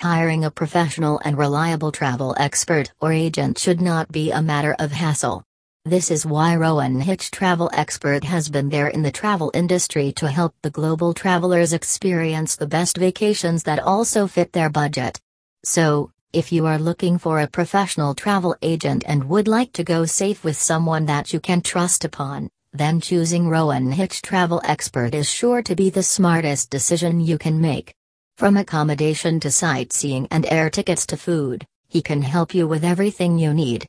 Hiring a professional and reliable travel expert or agent should not be a matter of hassle. This is why Rohan Hitch Travel Expert has been there in the travel industry to help the global travelers experience the best vacations that also fit their budget. So, if you are looking for a professional travel agent and would like to go safe with someone that you can trust upon, then choosing Rohan Hitch Travel Expert is sure to be the smartest decision you can make. From accommodation to sightseeing and air tickets to food, he can help you with everything you need.